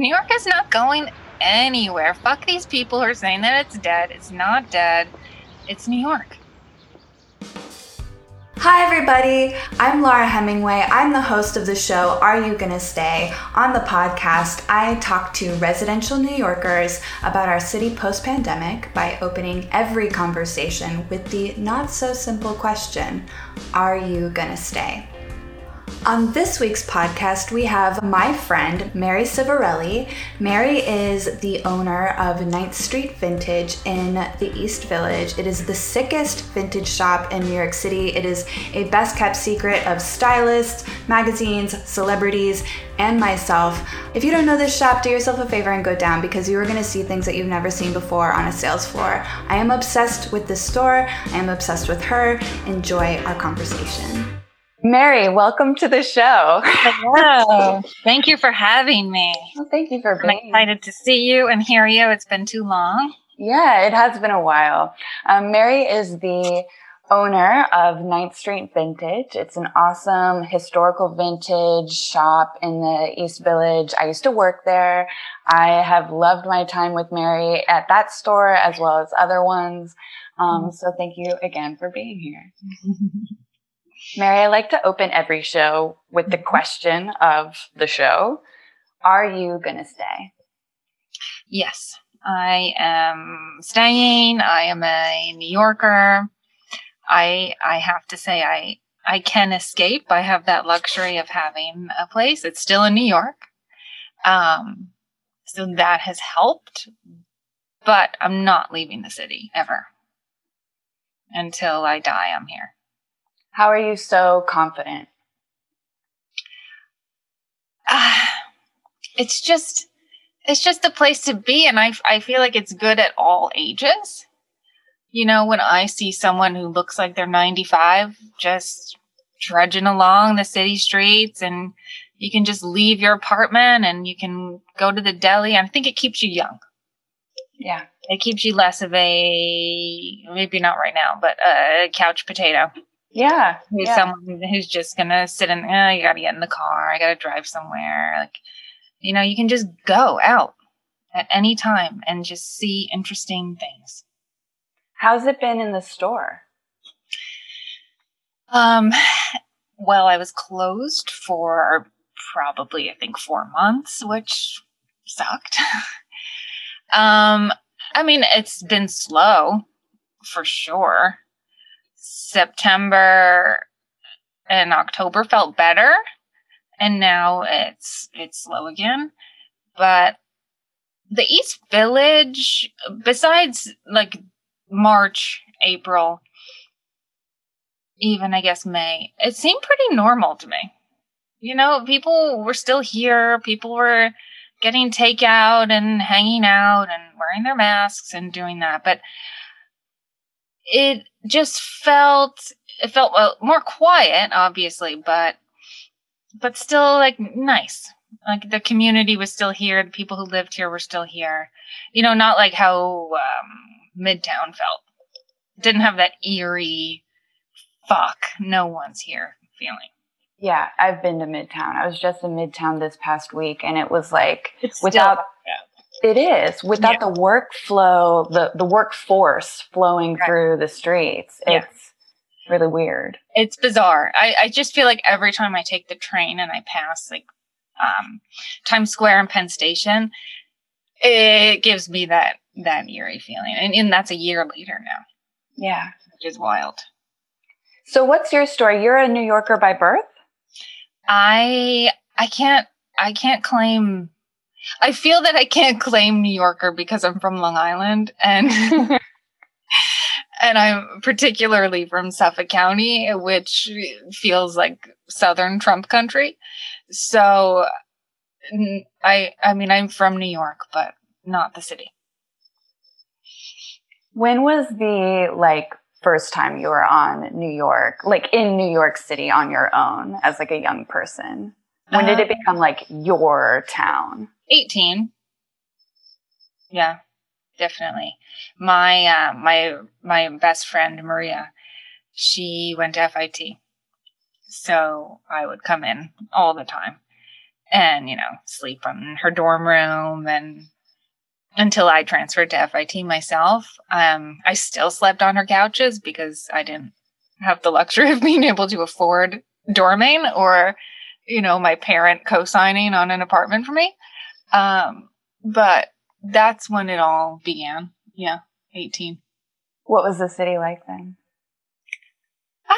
New York is not going anywhere. Fuck these people who are saying that it's dead. It's not dead. It's New York. Hi, everybody. I'm Laura Hemingway. I'm the host of the show Are You Gonna Stay? On the podcast, I talk to residential New Yorkers about our city post pandemic by opening every conversation with the not so simple question Are you gonna stay? On this week's podcast, we have my friend Mary Civarelli. Mary is the owner of 9th Street Vintage in the East Village. It is the sickest vintage shop in New York City. It is a best kept secret of stylists, magazines, celebrities, and myself. If you don't know this shop, do yourself a favor and go down because you are going to see things that you've never seen before on a sales floor. I am obsessed with this store. I am obsessed with her. Enjoy our conversation. Mary, welcome to the show. Hello. thank you for having me. Well, thank you for I'm being excited to see you and hear you. It's been too long. Yeah, it has been a while. Um, Mary is the owner of 9th Street Vintage. It's an awesome historical vintage shop in the East Village. I used to work there. I have loved my time with Mary at that store as well as other ones. Um, so thank you again for being here. Mary, I like to open every show with the question of the show. Are you going to stay? Yes, I am staying. I am a New Yorker. I I have to say I I can escape. I have that luxury of having a place. It's still in New York. Um so that has helped, but I'm not leaving the city ever. Until I die, I'm here. How are you so confident? uh, it's just it's just a place to be and I, I feel like it's good at all ages you know when i see someone who looks like they're 95 just trudging along the city streets and you can just leave your apartment and you can go to the deli i think it keeps you young Yeah. it keeps you less of a maybe not right now but a couch potato Yeah. who's yeah. someone who's just gonna sit in oh, you gotta get in the car i gotta drive somewhere like you know you can just go out at any time and just see interesting things How's it been in the store? um well i was closed for probably i think four months which sucked um i mean it's been slow for sure september and october felt better and now it's it's slow again. But the east village besides like march april even i guess may it seemed pretty normal to me. You know people were still here people were getting takeout and hanging out and wearing their masks and doing that but it just felt it felt well, more quiet obviously but but still like nice. Like the community was still here. The people who lived here were still here. You know not like how um midtown felt. Didn't have that eerie fuck no one's here feeling. Yeah, I've been to Midtown. I was just in Midtown this past week and it was like it's without still, it is without Yeah. the workflow, the the workforce flowing Right. through the streets. Yeah. It's really weird. it's bizarre I, I just feel like every time i take the train and i pass like um times square and penn station it gives me that that eerie feeling and, and that's a year later now Yeah. which is wild So what's your story? You're a New Yorker by birth? I I can't I can't claim I feel that I can't claim New Yorker because I'm from Long Island and and I'm particularly from Suffolk County, which feels like southern Trump country. So I I mean I'm from New York, but not the city. When was the like first time you were on New York, like in New York City on your own as like a young person? When did it Um, become like your town? 18 yeah definitely my uh, my my best friend maria she went to FIT so i would come in all the time and, you know, sleep in her dorm room and until I transferred to FIT myself. Um, I still slept on her couches because I didn't have the luxury of being able to afford dorming or, you know, my parent co-signing on an apartment for me. Um, but that's when it all began. Yeah, 18. What was the city like then? Um,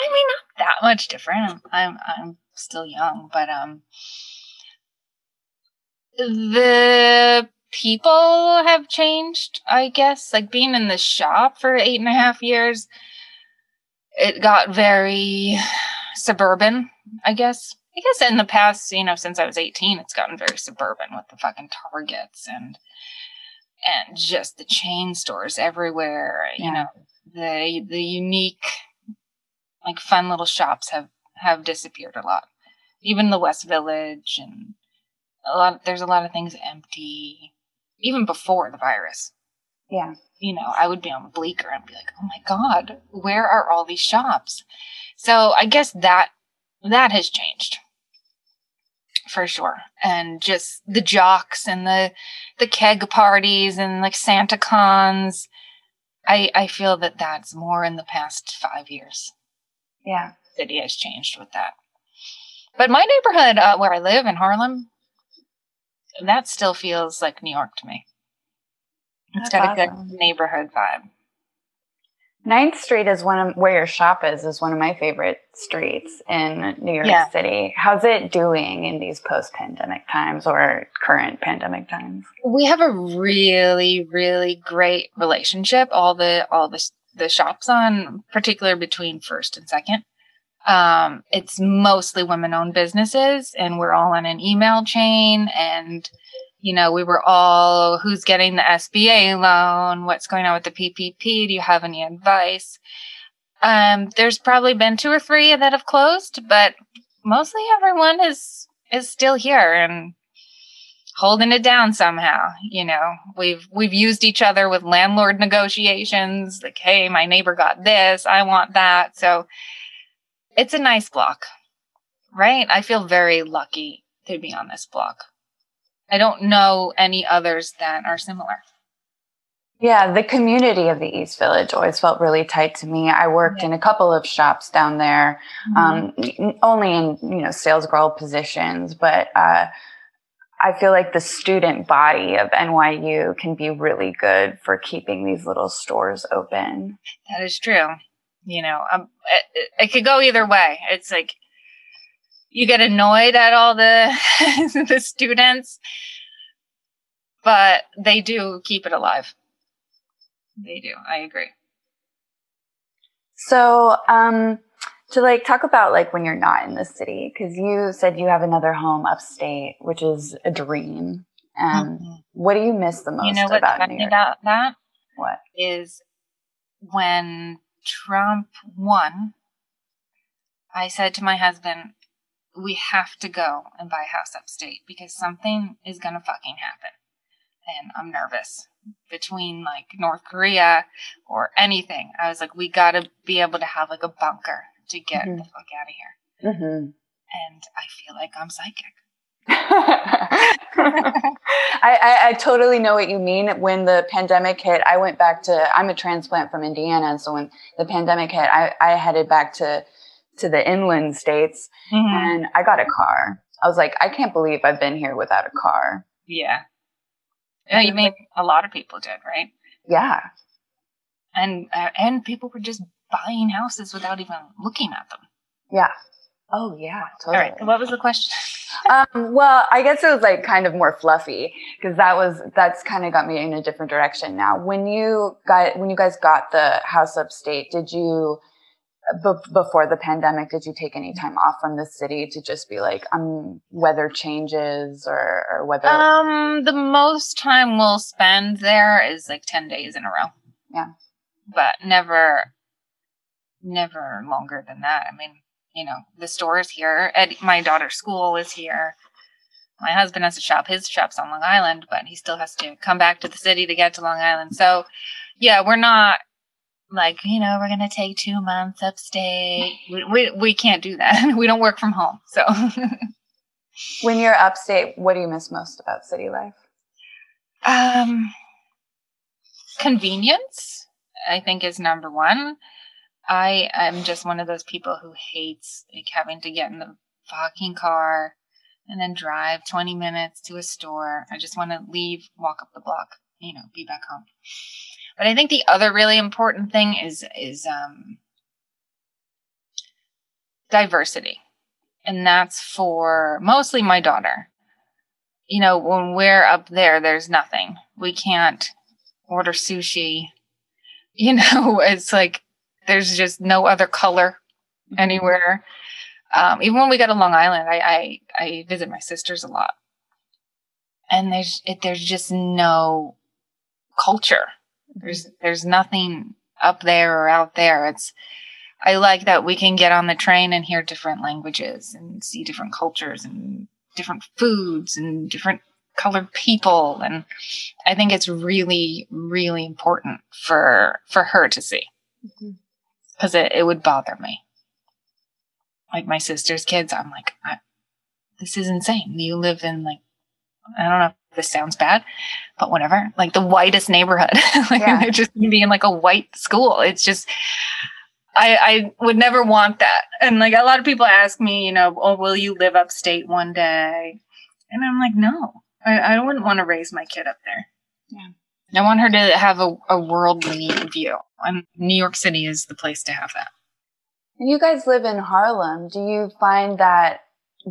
I mean, not that much different. I'm I'm still young, but um, the people have changed. I guess like being in the shop for eight and a half years, it got very suburban. I guess. I guess in the past, you know, since I was 18, it's gotten very suburban with the fucking Targets and and just the chain stores everywhere. Yeah. You know, the the unique, like fun little shops have have disappeared a lot. Even the West Village and a lot. There's a lot of things empty. Even before the virus. Yeah. You know, I would be on Bleecker and be like, "Oh my god, where are all these shops?" So I guess that that has changed for sure. And just the jocks and the the keg parties and like Santa cons. I I feel that that's more in the past five years. Yeah, city has changed with that. But my neighborhood uh, where I live in Harlem, that still feels like New York to me. It's that's got awesome. a good neighborhood vibe. Ninth Street is one of where your shop is is one of my favorite streets in New York yeah. City. How's it doing in these post-pandemic times or current pandemic times? We have a really, really great relationship. All the all the the shops on, particular between first and second. Um, it's mostly women-owned businesses, and we're all on an email chain and you know, we were all who's getting the SBA loan, what's going on with the PPP, do you have any advice? Um, there's probably been two or three that have closed, but mostly everyone is is still here and holding it down somehow. You know, we've we've used each other with landlord negotiations, like, hey, my neighbor got this, I want that. So it's a nice block. Right? I feel very lucky to be on this block. I don't know any others that are similar. Yeah, the community of the East Village always felt really tight to me. I worked yeah. in a couple of shops down there, mm-hmm. um, only in you know sales girl positions, but uh, I feel like the student body of NYU can be really good for keeping these little stores open. That is true. You know, um, it, it could go either way. It's like you get annoyed at all the the students, but they do keep it alive. They do. I agree. So, um, to like talk about like when you're not in the city, because you said you have another home upstate, which is a dream. And mm-hmm. what do you miss the most you know what's about funny about that? What is when Trump won? I said to my husband, we have to go and buy a house upstate because something is going to fucking happen. And I'm nervous between like North Korea or anything. I was like, we got to be able to have like a bunker to get mm-hmm. the fuck out of here. Mm-hmm. And I feel like I'm psychic. I, I, I, totally know what you mean. When the pandemic hit, I went back to, I'm a transplant from Indiana. So when the pandemic hit, I, I headed back to to the inland states mm-hmm. and I got a car. I was like, I can't believe I've been here without a car. Yeah. You mean a lot of people did, right? Yeah. And uh, and people were just buying houses without even looking at them. Yeah. Oh yeah, totally. All right. What was the question? um, well, I guess it was like kind of more fluffy because that was that's kind of got me in a different direction. Now, when you got when you guys got the house upstate, did you be- before the pandemic, did you take any time off from the city to just be like, um, weather changes or, or weather? Um, the most time we'll spend there is like 10 days in a row. Yeah. But never, never longer than that. I mean, you know, the store is here. Ed, my daughter's school is here. My husband has a shop. His shop's on Long Island, but he still has to come back to the city to get to Long Island. So, yeah, we're not like you know we're gonna take two months upstate we, we, we can't do that we don't work from home so When you're upstate, what do you miss most about city life? Um, convenience, I think, is number one. I am just one of those people who hates like having to get in the fucking car and then drive 20 minutes to a store. I just want to leave, walk up the block, you know, be back home. But I think the other really important thing is is um, diversity, and that's for mostly my daughter. You know, when we're up there, there's nothing. We can't order sushi. You know, it's like there's just no other color anywhere. Um, even when we go to Long Island, I, I, I visit my sisters a lot, and there's it, there's just no culture. There's there's nothing up there or out there. It's I like that we can get on the train and hear different languages and see different cultures and different foods and different colored people and I think it's really really important for for her to see. Mm-hmm. Cuz it, it would bother me. Like my sister's kids, I'm like I, this is insane. You live in like I don't know this sounds bad, but whatever. Like the whitest neighborhood. like yeah. they're just gonna be in like a white school. It's just I, I would never want that. And like a lot of people ask me, you know, oh, will you live upstate one day? And I'm like, no, I, I wouldn't want to raise my kid up there. Yeah. I want her to have a, a worldly view. And New York City is the place to have that. You guys live in Harlem. Do you find that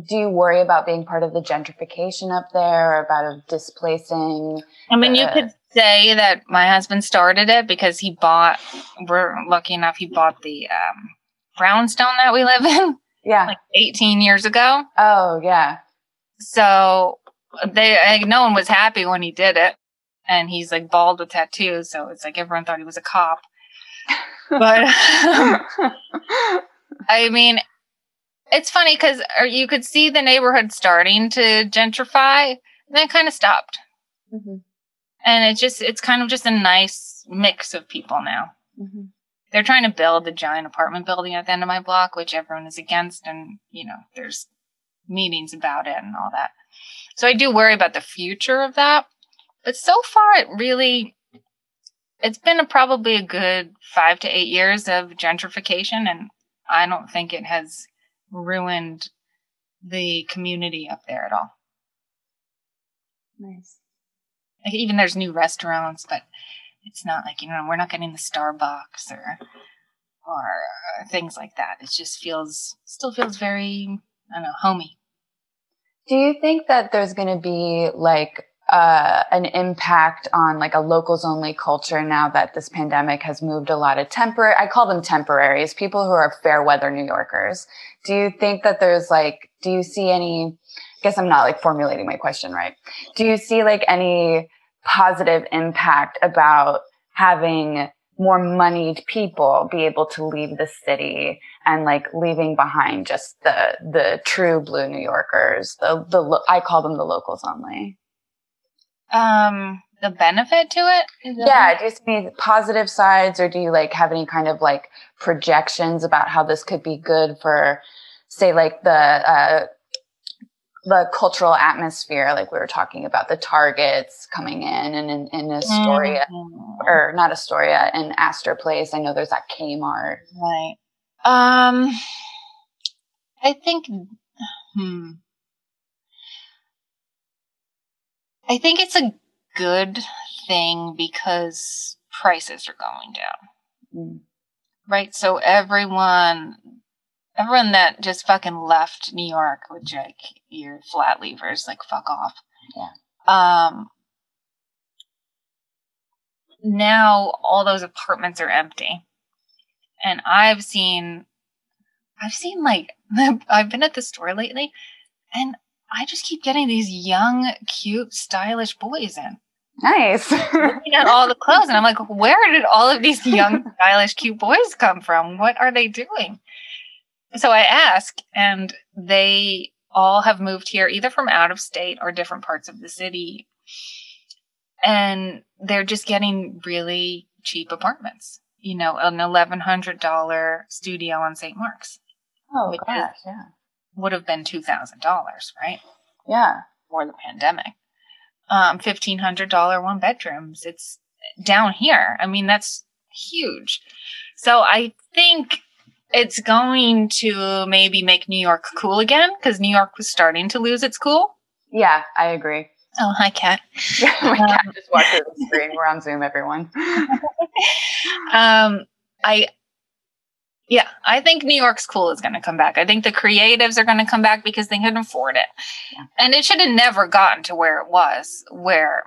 do you worry about being part of the gentrification up there or about displacing? I mean, you could say that my husband started it because he bought, we're lucky enough, he bought the um, brownstone that we live in. Yeah. Like 18 years ago. Oh, yeah. So they, like, no one was happy when he did it. And he's like bald with tattoos. So it's like everyone thought he was a cop. But I mean, it's funny because you could see the neighborhood starting to gentrify, and then it kind of stopped. Mm-hmm. And it's just, it's kind of just a nice mix of people now. Mm-hmm. They're trying to build a giant apartment building at the end of my block, which everyone is against. And, you know, there's meetings about it and all that. So I do worry about the future of that. But so far, it really, it's been a, probably a good five to eight years of gentrification. And I don't think it has ruined the community up there at all. Nice. Like even there's new restaurants, but it's not like you know we're not getting the Starbucks or or uh, things like that. It just feels still feels very I don't know homey. Do you think that there's going to be like uh, an impact on like a locals only culture now that this pandemic has moved a lot of temporary, I call them temporaries, people who are fair weather New Yorkers. Do you think that there's like, do you see any, I guess I'm not like formulating my question right. Do you see like any positive impact about having more moneyed people be able to leave the city and like leaving behind just the the true blue New Yorkers. The the I call them the locals only um the benefit to it? Yeah, do you see any positive sides or do you like have any kind of like projections about how this could be good for say like the uh the cultural atmosphere, like we were talking about the targets coming in and in, in Astoria mm-hmm. or not Astoria in Astor Place. I know there's that Kmart. Right. Um I think hmm I think it's a good thing because prices are going down. Mm. Right? So everyone everyone that just fucking left New York with like your flat levers, like fuck off. Yeah. Um now all those apartments are empty. And I've seen I've seen like I've been at the store lately and I just keep getting these young, cute, stylish boys in. Nice. Looking at all the clothes, and I'm like, where did all of these young, stylish, cute boys come from? What are they doing? So I ask, and they all have moved here either from out of state or different parts of the city. And they're just getting really cheap apartments. You know, an $1,100 studio on St. Mark's. Oh, gosh, yeah would have been $2,000, right? Yeah. before the pandemic. Um, fifteen hundred dollar one bedrooms. It's down here. I mean, that's huge. So I think it's going to maybe make New York cool again because New York was starting to lose its cool. Yeah, I agree. Oh, hi, Kat. My cat just walked through the screen. We're on Zoom, everyone. um, I, yeah, I think New York's cool is going to come back. I think the creatives are going to come back because they can afford it, Yeah. and it should have never gotten to where it was, where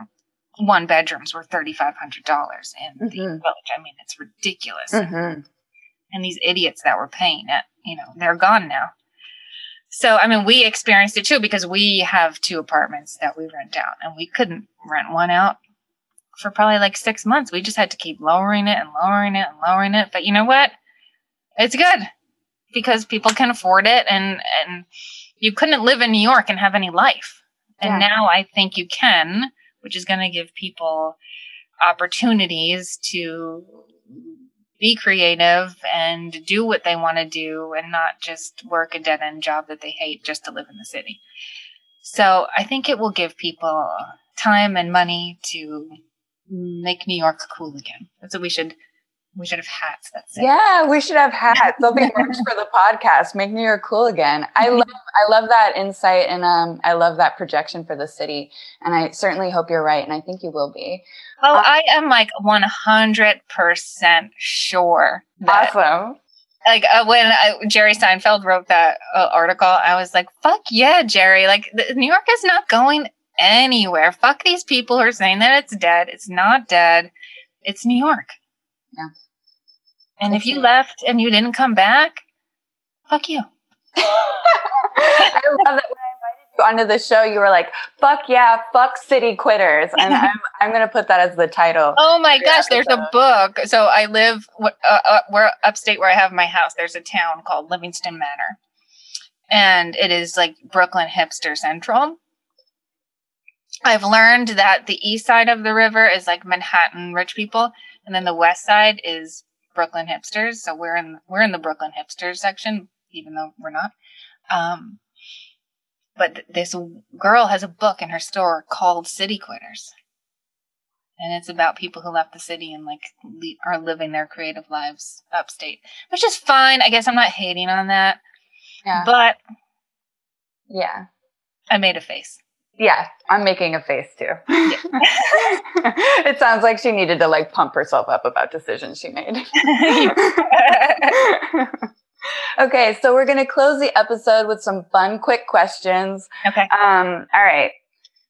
one bedrooms were thirty five hundred dollars in the Mhm. village. I mean, it's ridiculous. hmm And these idiots that were paying it, you know, they're gone now. So, I mean, we experienced it too because we have two apartments that we rent out, and we couldn't rent one out for probably like six months. We just had to keep lowering it and lowering it and lowering it. But you know what? It's good because people can afford it, and and you couldn't live in New York and have any life, and Yeah. now I think you can, which is going to give people opportunities to be creative and do what they want to do and not just work a dead end job that they hate just to live in the city. So I think it will give people time and money to make New York cool again. That's what we should we should have hats that say. Yeah, we should have hats. They'll be merch for the podcast. Make New York cool again. I love I love that insight and um I love that projection for the city. And I certainly hope you're right, and I think you will be. Oh, I am like 100% sure that Awesome. like uh, when I, Jerry Seinfeld wrote that uh, article, I was like, "Fuck yeah, Jerry! Like the, New York is not going anywhere. Fuck these people who are saying that it's dead. It's not dead. It's New York." Yeah. And if you left and you didn't come back, fuck you. I love that when I invited you onto the show, you were like, fuck yeah, fuck city quitters. And I'm I'm gonna put that as the title. Oh my gosh, there's a book. So I live, uh, uh, we're upstate where I have my house. There's a town called Livingston Manor. And it is like Brooklyn hipster central. I've learned that the east side of the river is like Manhattan rich people, and then the west side is Brooklyn hipsters. So we're in we're in the Brooklyn hipsters section, even though we're not. Um, but th- this girl has a book in her store called City Quitters and it's about people who left the city and like le- are living their creative lives upstate, which is fine. I guess I'm not hating on that, Yeah. but Yeah. I made a face. Yeah, I'm making a face too. it sounds like she needed to like pump herself up about decisions she made. okay, so we're going to close the episode with some fun, quick questions. okay, Um, all right.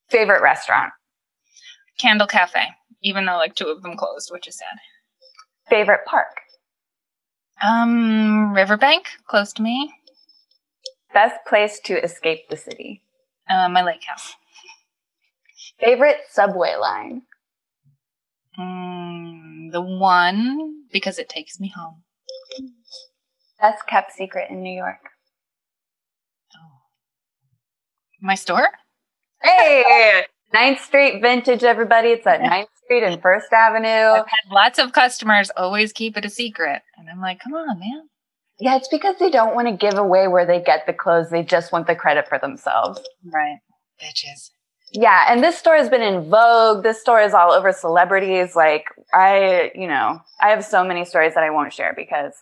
Favorite restaurant? Candle Cafe, even though like two of them closed, which is sad. Favorite park? Um, Riverbank, close to me. Best place to escape the city? Uh, my lake house. Favorite subway line? Mm, the one because it takes me home. Best kept secret in New York? Oh. My store? Hey! Ninth Street Vintage, everybody. It's at Ninth Street and First Avenue. I've had lots of customers always keep it a secret, and I'm like, come on, man. Yeah, it's because they don't want to give away where they get the clothes. They just want the credit for themselves. Right, bitches. Yeah, and this store has been in vogue. This store is all over celebrities. Like, I, you know, I have so many stories that I won't share because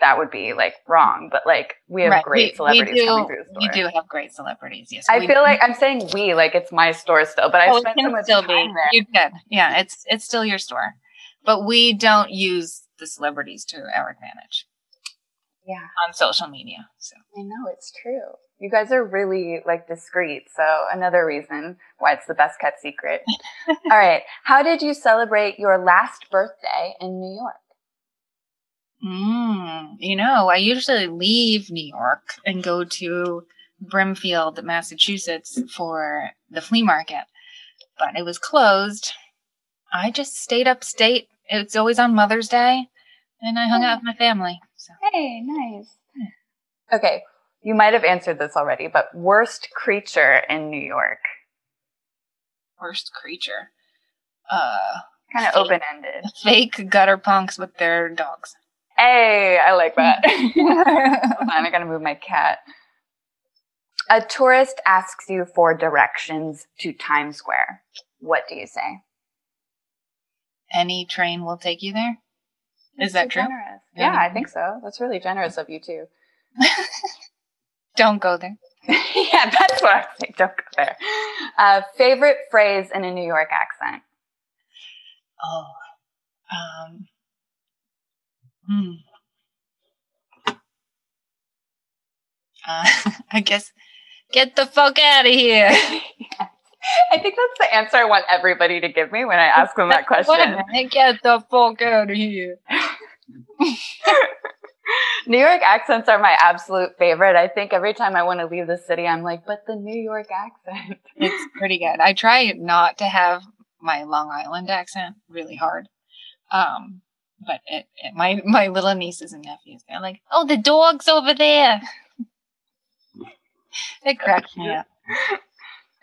that would be like wrong. But like, we have Right. great We- celebrities we do, coming through the store. We do have great celebrities. Yes, I feel do. like I'm saying we, like it's my store still, but I Oh, spent so much still time be. there. You did. Yeah, it's it's still your store, but we don't use the celebrities to our advantage yeah, on social media. So I know it's true. You guys are really like discreet, so another reason why it's the best kept secret. All right, how did you celebrate your last birthday in New York? Mm, you know, I usually leave New York and go to Brimfield, Massachusetts for the flea market, but it was closed. I just stayed upstate. It's always on Mother's Day, and I hung out with my family. So. Hey, nice. Okay, you might have answered this already, but worst creature in New York? Worst creature. Uh, Kind of open ended. fake gutter punks with their dogs. Hey, I like that. I'm I gotta move my cat. A tourist asks you for directions to Times Square. What do you say? Any train will take you there. Is that true? Generous. Yeah, I think so. That's really generous of you too. Don't go there. yeah, that's what I think. Don't go there. Uh, favorite phrase in a New York accent? Oh, um, hmm. Uh, I guess, get the fuck out of here. I think that's the answer I want everybody to give me when I ask them that question. Get the fuck out of here. New York accents are my absolute favorite. I think every time I want to leave the city, I'm like, but the New York accent. It's pretty good. I try not to have my Long Island accent really hard. Um, but it, it, my my little nieces and nephews, they're like, "Oh, the dog's over there." it cracks me up.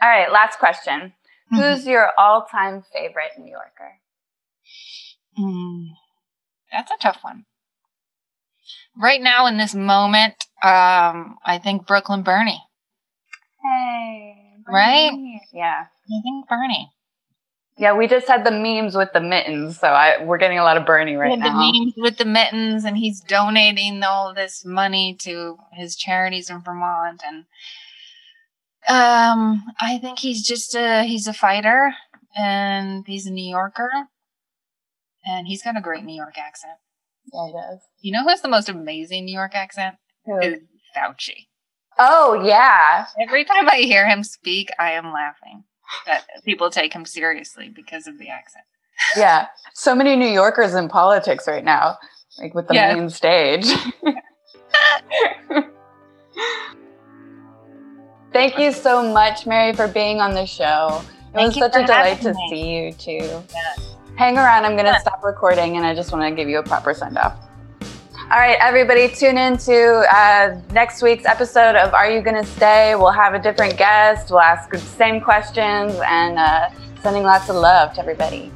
All right, last question. Mm-hmm. Who's your all-time favorite New Yorker? Mm, that's a tough one. Right now, in this moment, um, I think Brooklyn Bernie. Hey, Right? Yeah, I think Bernie. yeah. We just had the memes with the mittens, so I, we're getting a lot of Bernie right now. the memes with the mittens, and he's donating all this money to his charities in Vermont, and um, I think he's just a he's a fighter, and he's a New Yorker, and he's got a great New York accent. Yeah, he does. You know who has the most amazing New York accent? Who? Is Fauci. Oh yeah, Every time I hear him speak, I am laughing that people take him seriously because of the accent. yeah. So many New Yorkers in politics right now, like with the main stage. Thank you so much, Mary, for being on the show. It Thank was such a delight to me. see you too. Yes. Hang around. I'm going to stop recording and I just want to give you a proper send off. All right, everybody, tune in to uh, next week's episode of Are You Gonna Stay? We'll have a different guest. We'll ask the same questions and uh, sending lots of love to everybody.